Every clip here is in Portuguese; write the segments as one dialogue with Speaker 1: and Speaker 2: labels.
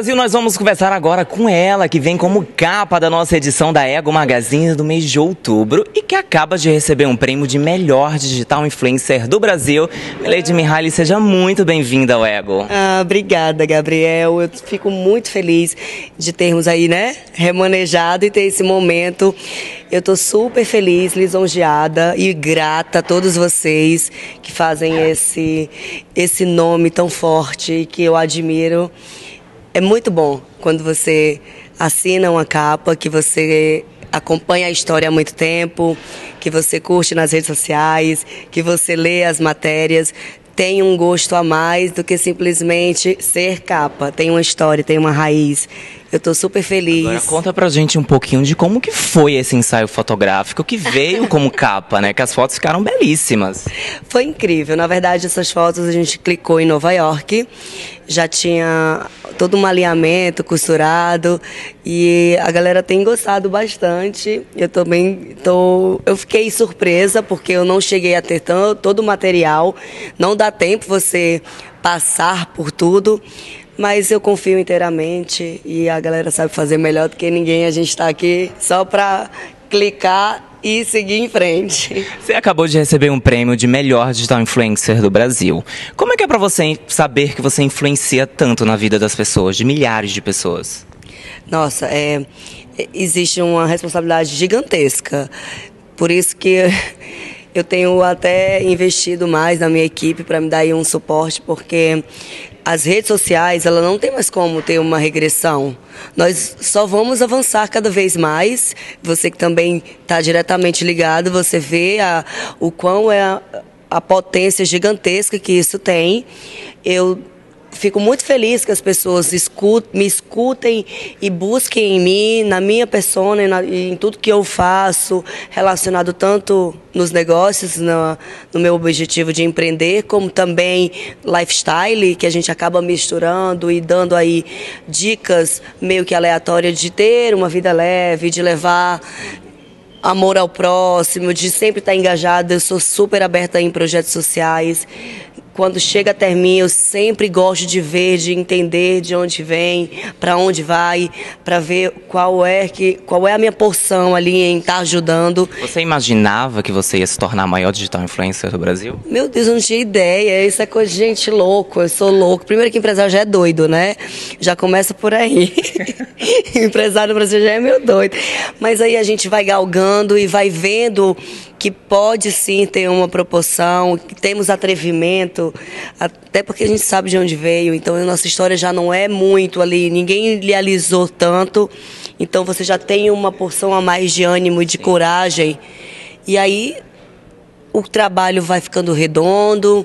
Speaker 1: Brasil, nós vamos conversar agora com ela, que vem como capa da nossa edição da Ego Magazine do mês de outubro e que acaba de receber um prêmio de melhor digital influencer do Brasil. Lady Mihaly, seja muito bem-vinda ao Ego.
Speaker 2: Ah, obrigada, Gabriel. Eu fico muito feliz de termos aí, né, remanejado e ter esse momento. Eu estou super feliz, lisonjeada e grata a todos vocês que fazem esse, esse nome tão forte que eu admiro. É muito bom quando você assina uma capa, que você acompanha a história há muito tempo, que você curte nas redes sociais, que você lê as matérias, tem um gosto a mais do que simplesmente ser capa. Tem uma história, tem uma raiz. Eu estou super feliz.
Speaker 1: Agora conta pra gente um pouquinho de como que foi esse ensaio fotográfico que veio como capa, né? Que as fotos ficaram belíssimas.
Speaker 2: Foi incrível. Na verdade, essas fotos a gente clicou em Nova York. Já tinha todo um alinhamento costurado e a galera tem gostado bastante. Eu também tô, eu fiquei surpresa porque eu não cheguei a ter todo o material. Não dá tempo você passar por tudo. Mas eu confio inteiramente e a galera sabe fazer melhor do que ninguém. A gente está aqui só para clicar e seguir em frente.
Speaker 1: Você acabou de receber um prêmio de melhor digital influencer do Brasil. Como é que é para você saber que você influencia tanto na vida das pessoas, de milhares de pessoas?
Speaker 2: Nossa, é, existe uma responsabilidade gigantesca. Por isso que eu tenho até investido mais na minha equipe para me dar um suporte, porque as redes sociais, ela não tem mais como ter uma regressão. Nós só vamos avançar cada vez mais. Você que também está diretamente ligado, você vê a, o quão é a, a potência gigantesca que isso tem. Eu fico muito feliz que as pessoas escutem, me escutem e busquem em mim, na minha persona na, em tudo que eu faço, relacionado tanto nos negócios, no, no, meu objetivo de empreender, como também lifestyle, que a gente acaba misturando e dando aí dicas meio que aleatórias de ter uma vida leve, de levar amor ao próximo, de sempre estar engajada. Eu sou super aberta em projetos sociais quando chega até mim, eu sempre gosto de ver, de entender de onde vem, para onde vai, para ver qual é que qual é a minha porção ali em estar tá ajudando.
Speaker 1: Você imaginava que você ia se tornar a maior digital influencer do Brasil?
Speaker 2: Meu Deus, eu não tinha ideia. Isso é coisa de gente louco. Eu sou louco. Primeiro que empresário já é doido, né? Já começa por aí. empresário no Brasil já é meio doido. Mas aí a gente vai galgando e vai vendo que pode sim ter uma proporção, que temos atrevimento, até porque a gente sabe de onde veio, então a nossa história já não é muito ali, ninguém idealizou tanto, então você já tem uma porção a mais de ânimo e de coragem. E aí o trabalho vai ficando redondo,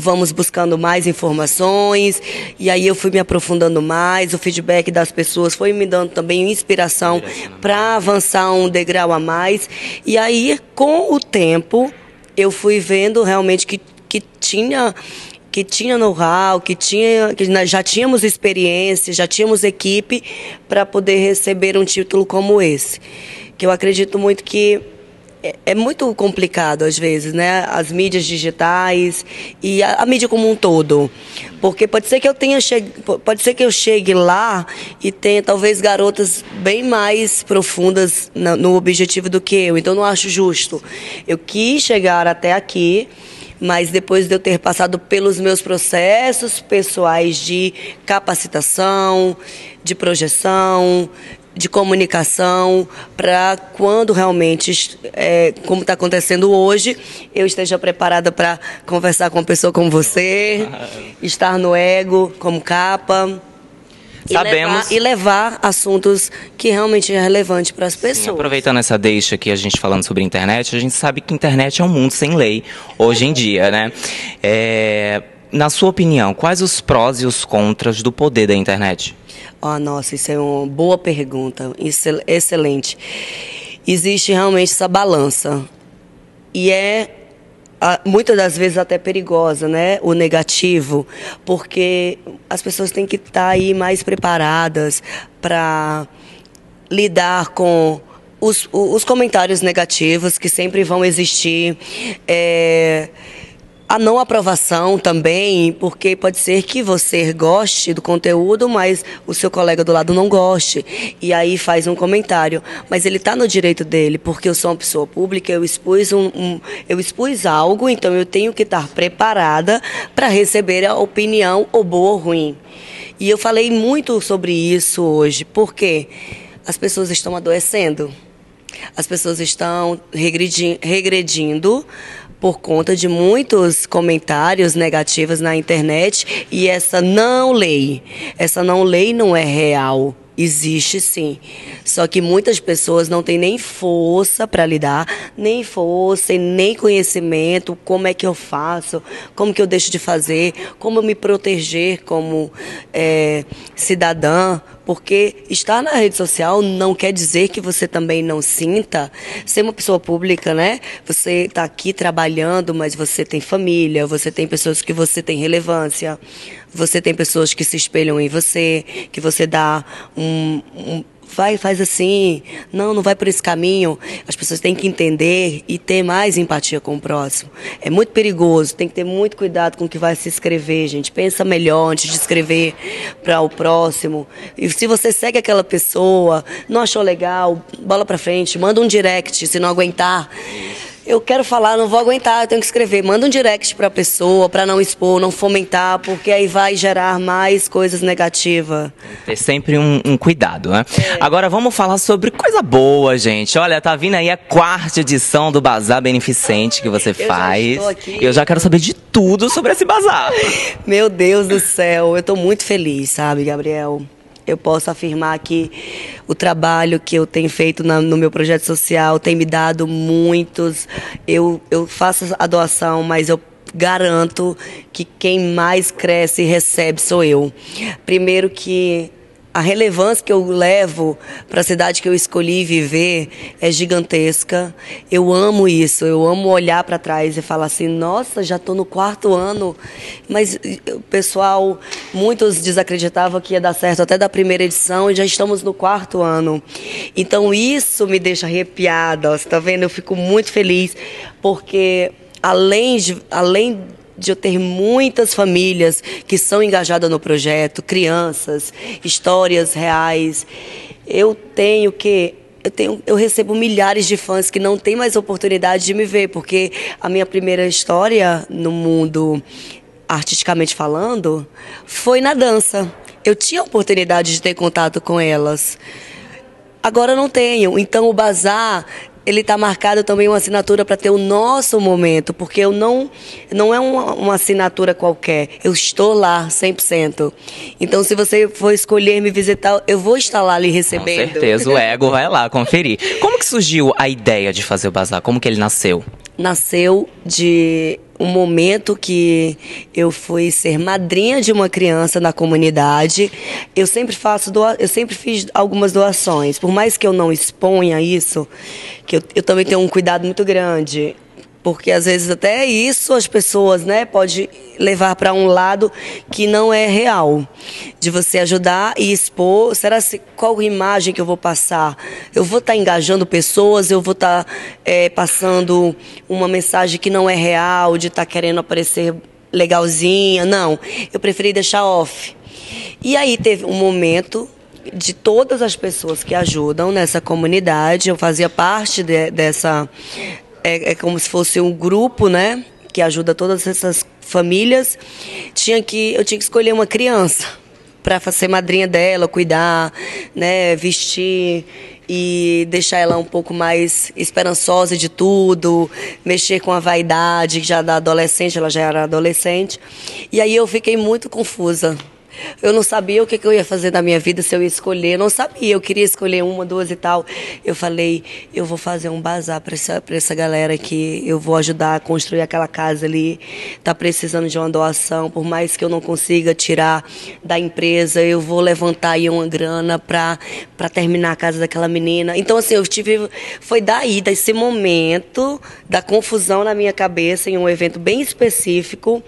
Speaker 2: vamos buscando mais informações e aí eu fui me aprofundando mais, o feedback das pessoas foi me dando também inspiração para avançar um degrau a mais e aí com o tempo eu fui vendo realmente que, que tinha que tinha know-how, que tinha que já tínhamos experiência, já tínhamos equipe para poder receber um título como esse. Que eu acredito muito que é, é, muito complicado às vezes, né? As mídias digitais e a, a, mídia como um todo, porque pode ser que eu tenha chegue, pode ser que eu chegue lá e tenha talvez garotas bem mais profundas no, no objetivo do que eu. Então não acho justo. Eu quis chegar até aqui mas depois de eu ter passado pelos meus processos pessoais de capacitação, de projeção, de comunicação para quando realmente, é, como está acontecendo hoje, eu esteja preparada para conversar com uma pessoa como você, estar no ego como capa.
Speaker 1: Sabemos.
Speaker 2: E levar, e levar assuntos que realmente é relevante para as pessoas. Sim,
Speaker 1: aproveitando essa deixa aqui, a gente falando sobre internet, a gente sabe que internet é um mundo sem lei hoje em dia, né? É, na sua opinião, quais os prós e os contras do poder da internet?
Speaker 2: Oh, nossa, isso é uma boa pergunta, excelente. Existe realmente essa balança e é muitas das vezes até perigosa, né? O negativo, porque as pessoas têm que estar aí mais preparadas para lidar com os, os comentários negativos que sempre vão existir. É, a não aprovação também, porque pode ser que você goste do conteúdo, mas o seu colega do lado não goste. E aí faz um comentário. Mas ele está no direito dele, porque eu sou uma pessoa pública, eu expus, um, um eu expus algo, então eu tenho que estar preparada para receber a opinião, ou boa ou ruim. E eu falei muito sobre isso hoje, porque as pessoas estão adoecendo. As pessoas estão regredindo por conta de muitos comentários negativos na internet e essa não lei, essa não lei não é real. Existe sim. Só que muitas pessoas não têm nem força para lidar, nem força e nem conhecimento. Como é que eu faço? Como que eu deixo de fazer? Como me proteger como é, cidadã? Porque estar na rede social não quer dizer que você também não sinta ser uma pessoa pública, né? Você está aqui trabalhando, mas você tem família, você tem pessoas que você tem relevância, você tem pessoas que se espelham em você, que você dá um, um vai, faz assim, não, não vai por esse caminho. As pessoas têm que entender e ter mais empatia com o próximo. É muito perigoso, tem que ter muito cuidado com o que vai se escrever, gente. Pensa melhor antes de escrever para o próximo. E se você segue aquela pessoa, não achou legal, bola para frente, manda um direct se não aguentar eu quero falar, não vou aguentar, eu tenho que escrever. Manda um direct para a pessoa, para não expor, não fomentar, porque aí vai gerar mais coisas negativas.
Speaker 1: Ter sempre um, um cuidado, né? É. Agora vamos falar sobre coisa boa, gente. Olha, tá vindo aí a quarta edição do Bazar Beneficente que você eu faz. Já eu já quero saber de tudo sobre esse bazar.
Speaker 2: Meu Deus do céu, eu tô muito feliz, sabe, Gabriel? Eu posso afirmar que o trabalho que eu tenho feito na, no meu projeto social tem me dado muitos. Eu, eu faço a doação, mas eu garanto que quem mais cresce e recebe sou eu. Primeiro que a relevância que eu levo para a cidade que eu escolhi viver é gigantesca. Eu amo isso, eu amo olhar para trás e falar assim: nossa, já estou no quarto ano. Mas o pessoal, muitos desacreditavam que ia dar certo até da primeira edição e já estamos no quarto ano. Então isso me deixa arrepiada, você está vendo? Eu fico muito feliz porque além de, além de eu ter muitas famílias que são engajadas no projeto, crianças, histórias reais. Eu tenho que eu, tenho, eu recebo milhares de fãs que não têm mais oportunidade de me ver, porque a minha primeira história no mundo, artisticamente falando, foi na dança. Eu tinha oportunidade de ter contato com elas. Agora não tenho. Então o bazar ele está marcado também uma assinatura para ter o nosso momento, porque eu não não é uma, uma, assinatura qualquer, eu estou lá 100%. Então, se você for escolher me visitar, eu vou estar lá lhe recebendo.
Speaker 1: Com certeza, o ego vai lá conferir. Como que surgiu a ideia de fazer o bazar? Como que ele nasceu?
Speaker 2: Nasceu de um momento que eu fui ser madrinha de uma criança na comunidade. Eu sempre faço doa eu sempre fiz algumas doações, por mais que eu não exponha isso, que eu, eu também tenho um cuidado muito grande porque às vezes até isso as pessoas, né, pode levar para um lado que não é real, de você ajudar e expor. Será se qual imagem que eu vou passar? Eu vou estar tá engajando pessoas? Eu vou estar tá, é, passando uma mensagem que não é real, de estar tá querendo aparecer legalzinha? Não, eu preferi deixar off. E aí teve um momento de todas as pessoas que ajudam nessa comunidade, eu fazia parte de, dessa é, é como se fosse um grupo, né? Que ajuda todas essas famílias. Tinha que, eu tinha que escolher uma criança para ser madrinha dela, cuidar, né, vestir e deixar ela um pouco mais esperançosa de tudo, mexer com a vaidade, já da adolescente, ela já era adolescente. E aí eu fiquei muito confusa eu não sabia o que, que eu ia fazer na minha vida se eu ia escolher. Eu não sabia, eu queria escolher uma, duas e tal. Eu falei, eu vou fazer um bazar para essa, essa galera aqui. Eu vou ajudar a construir aquela casa ali. Tá precisando de uma doação. Por mais que eu não consiga tirar da empresa, eu vou levantar aí uma grana para terminar a casa daquela menina. Então, assim, eu tive. Foi daí, desse momento da confusão na minha cabeça, em um evento bem específico,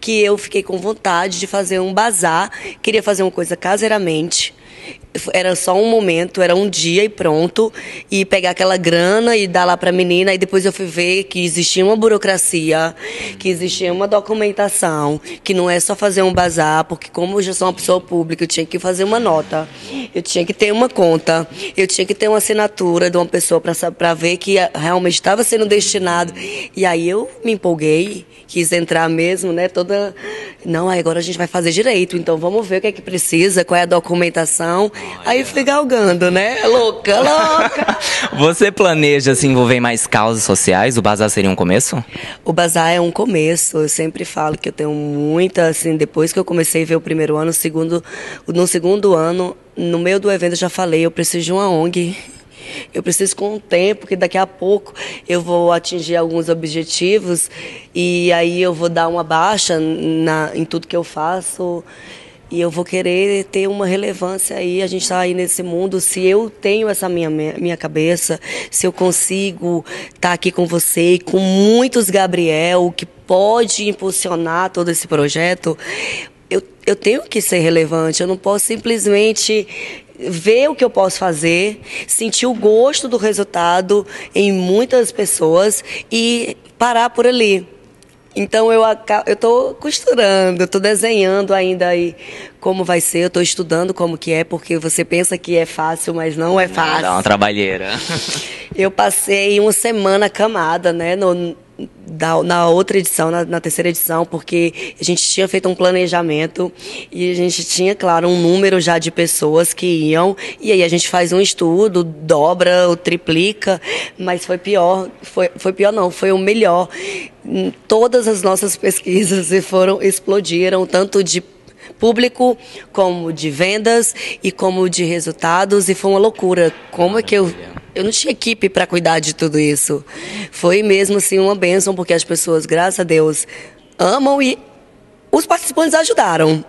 Speaker 2: que eu fiquei com vontade de fazer um bazar queria fazer uma coisa caseiramente. Era só um momento, era um dia e pronto, e pegar aquela grana e dar lá para a menina, e depois eu fui ver que existia uma burocracia, que existia uma documentação, que não é só fazer um bazar, porque como eu já sou uma pessoa pública, eu tinha que fazer uma nota, eu tinha que ter uma conta, eu tinha que ter uma assinatura de uma pessoa para ver que realmente estava sendo destinado. E aí eu me empolguei, quis entrar mesmo, né, toda não, agora a gente vai fazer direito, então vamos ver o que é que precisa, qual é a documentação. Aí fui galgando, né? Louca, louca.
Speaker 1: Você planeja se envolver em mais causas sociais? O Bazar seria um começo?
Speaker 2: O Bazar é um começo. Eu sempre falo que eu tenho muita, assim, depois que eu comecei a ver o primeiro ano, segundo, no segundo ano, no meio do evento eu já falei, eu preciso de uma ONG. Eu preciso com o tempo, que daqui a pouco eu vou atingir alguns objetivos e aí eu vou dar uma baixa na, em tudo que eu faço e eu vou querer ter uma relevância aí. A gente está aí nesse mundo. Se eu tenho essa minha, minha cabeça, se eu consigo estar tá aqui com você e com muitos Gabriel, que pode impulsionar todo esse projeto, eu, eu tenho que ser relevante. Eu não posso simplesmente ver o que eu posso fazer, sentir o gosto do resultado em muitas pessoas e parar por ali. Então eu eu estou costurando, estou desenhando ainda aí como vai ser, eu estou estudando como que é, porque você pensa que é fácil, mas não é fácil.
Speaker 1: Dá uma trabalheira.
Speaker 2: eu passei uma semana camada, né, no, da, na outra edição, na, na, terceira edição, porque a gente tinha feito um planejamento e a gente tinha, claro, um número já de pessoas que iam, e aí a gente faz um estudo, dobra ou triplica, mas foi pior, foi, foi pior não, foi o melhor. Todas as nossas pesquisas foram, explodiram, tanto de público, como de vendas e como de resultados, e foi uma loucura. Como é que eu eu não tinha equipe para cuidar de tudo isso. Foi mesmo assim uma bênção, porque as pessoas, graças a Deus, amam e os participantes ajudaram.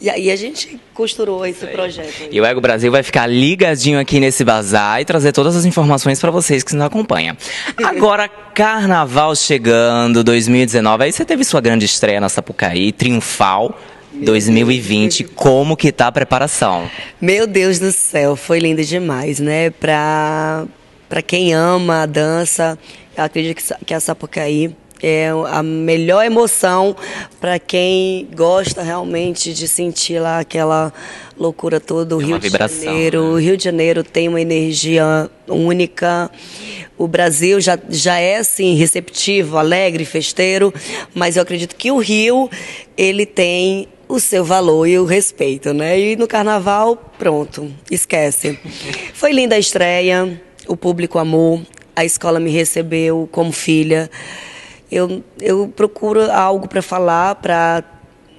Speaker 2: E aí a gente costurou esse projeto.
Speaker 1: E o Ego Brasil vai ficar ligadinho aqui nesse bazar e trazer todas as informações para vocês que nos acompanham. Agora, Carnaval chegando, 2019. Aí você teve sua grande estreia na Sapucaí, triunfal. 2020, como que tá a preparação?
Speaker 2: Meu Deus do céu, foi lindo demais, né? Pra, pra quem ama a dança, eu acredito que, que a Sapucaí é a melhor emoção para quem gosta realmente de sentir lá aquela loucura toda. O é Rio de Janeiro, né? o Rio de Janeiro tem uma energia única. O Brasil já, já é assim receptivo, alegre, festeiro, mas eu acredito que o Rio ele tem o seu valor e o respeito, né? E no carnaval, pronto, esquece. Foi linda a estreia, o público amou, a escola me recebeu como filha. Eu, eu procuro algo para falar, para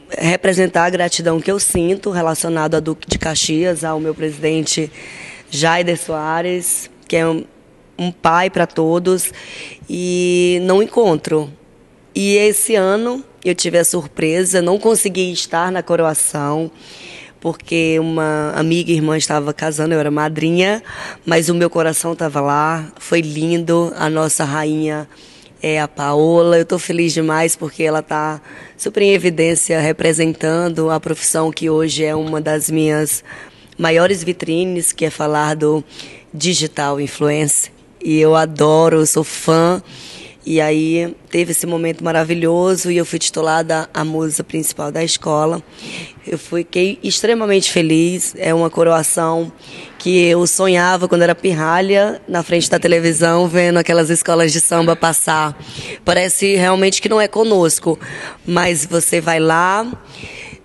Speaker 2: representar a gratidão que eu sinto relacionado a Duque de Caxias, ao meu presidente Jaider Soares, que é um, um pai para todos, e não encontro. E esse ano eu tive a surpresa, não consegui estar na coroação, porque uma amiga e irmã estava casando, eu era madrinha, mas o meu coração estava lá, foi lindo, a nossa rainha é a Paola. Eu estou feliz demais porque ela está super em evidência representando a profissão que hoje é uma das minhas maiores vitrines, que é falar do digital influencer. E eu adoro, sou fã e aí teve esse momento maravilhoso e eu fui titulada a musa principal da escola. Eu fiquei extremamente feliz. É uma coroação que eu sonhava quando era pirralha na frente da televisão, vendo aquelas escolas de samba passar. Parece realmente que não é conosco, mas você vai lá,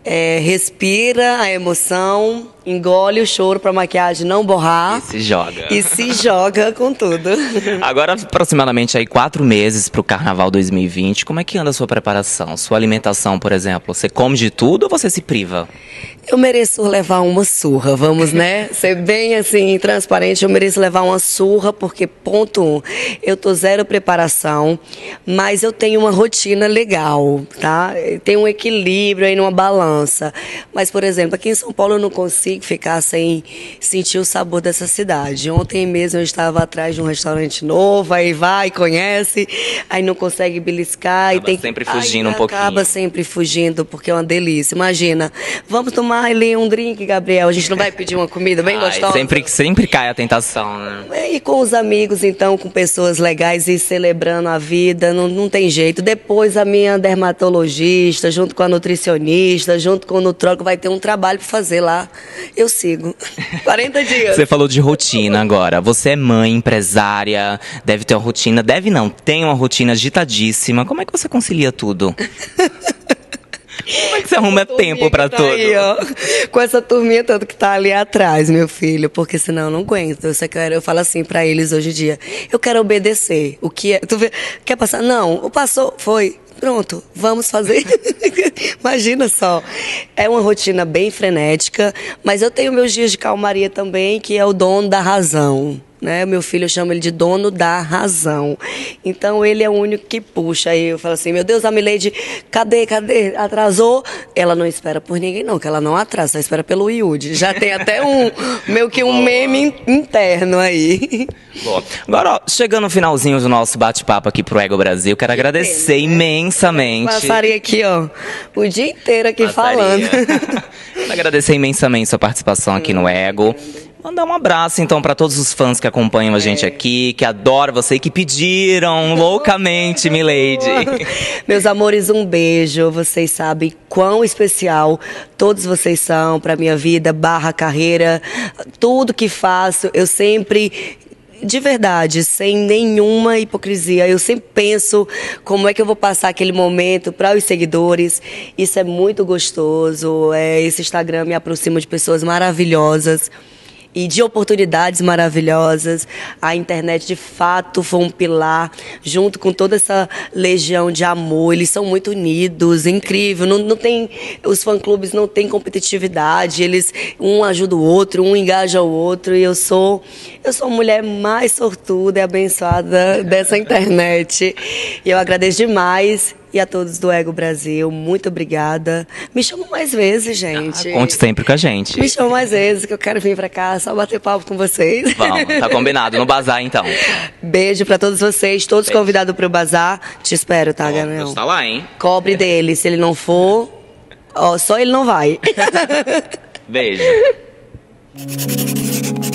Speaker 2: é, respira a emoção engole o choro para a maquiagem não borrar.
Speaker 1: E se joga.
Speaker 2: E se joga com tudo.
Speaker 1: Agora, aproximadamente aí quatro meses para o Carnaval 2020. Como é que anda a sua preparação? Sua alimentação, por exemplo? Você come de tudo ou você se priva?
Speaker 2: Eu mereço levar uma surra, vamos, né? Ser bem assim, transparente, eu mereço levar uma surra, porque, ponto um, eu tô zero preparação, mas eu tenho uma rotina legal, tá? Tem um equilíbrio aí numa balança Mas, por exemplo, aqui em São Paulo eu não consigo ficar sem sentir o sabor dessa cidade. Ontem mesmo eu estava atrás de um restaurante novo, aí vai, conhece, aí não consegue beliscar.
Speaker 1: Acaba
Speaker 2: e tem
Speaker 1: sempre fugindo um pouquinho.
Speaker 2: Acaba sempre fugindo, porque é uma delícia. Imagina, vamos tomar ali um drink, Gabriel. A gente não vai pedir uma comida bem
Speaker 1: Ai,
Speaker 2: gostosa?
Speaker 1: sempre, sempre cai a tentação, né?
Speaker 2: É, E com os amigos, então, com pessoas legais e celebrando a vida, não, não tem jeito. Depois a minha dermatologista, junto com a nutricionista, junto com o nutrólogo, vai ter um trabalho para fazer lá. Eu sigo. 40 dias.
Speaker 1: Você falou de rotina agora. Você é mãe, empresária, deve ter uma rotina, deve não, tem uma rotina agitadíssima. Como é que você concilia tudo? Como é que você arruma tempo pra
Speaker 2: que tá
Speaker 1: tudo?
Speaker 2: aí, ó. com essa turminha toda que tá ali atrás, meu filho, porque senão eu não aguento. Eu, quero, eu falo assim pra eles hoje em dia: eu quero obedecer. O que é. Tu vê, quer passar? Não, o passou, foi. Pronto, vamos fazer. Imagina só. É uma rotina bem frenética, mas eu tenho meus dias de calmaria também, que é o dono da razão. Né? Meu filho eu chamo ele de dono da razão. Então ele é o único que puxa. Aí eu falo assim: meu Deus, a Milady, cadê, cadê? Atrasou? Ela não espera por ninguém, não, que ela não atrasa, ela espera pelo Yudi. Já tem até um, meio que um meme in- interno aí.
Speaker 1: Boa. Agora, ó, chegando no finalzinho do nosso bate-papo aqui pro Ego Brasil, quero agradecer imensamente.
Speaker 2: Passaria aqui, ó, o dia inteiro aqui
Speaker 1: Passaria.
Speaker 2: falando.
Speaker 1: Quero agradecer imensamente sua participação aqui no Ego. Mandar um abraço, então, para todos os fãs que acompanham a
Speaker 2: É.
Speaker 1: gente aqui, que adoram você e que pediram loucamente, Milady.
Speaker 2: Meus amores, um beijo. Vocês sabem quão especial todos vocês são para minha vida, barra carreira, tudo que faço, eu sempre de verdade, sem nenhuma hipocrisia. Eu sempre penso como é que eu vou passar aquele momento para os seguidores. Isso é muito gostoso. É, esse Instagram me aproxima de pessoas maravilhosas e de oportunidades maravilhosas. A internet, de fato, foi um pilar, junto com toda essa legião de amor. Eles são muito unidos, incrível. Não, não tem, os fã-clubes não têm competitividade, eles um ajuda o outro, um engaja o outro. E eu sou, eu sou a mulher mais sortuda e abençoada dessa internet. E eu agradeço demais. E a todos do Ego Brasil, muito obrigada. Me chamam mais vezes, gente.
Speaker 1: Conte sempre com a gente.
Speaker 2: Me chama mais vezes que eu quero vir pra cá só bater papo com vocês.
Speaker 1: Vamos, tá combinado. No bazar, então.
Speaker 2: Beijo pra todos vocês, todos
Speaker 1: Beijo.
Speaker 2: convidados pro bazar. Te espero, tá, Gabriel?
Speaker 1: Tá lá, hein?
Speaker 2: Cobre dele, se ele não for, ó, só ele não vai.
Speaker 1: Beijo.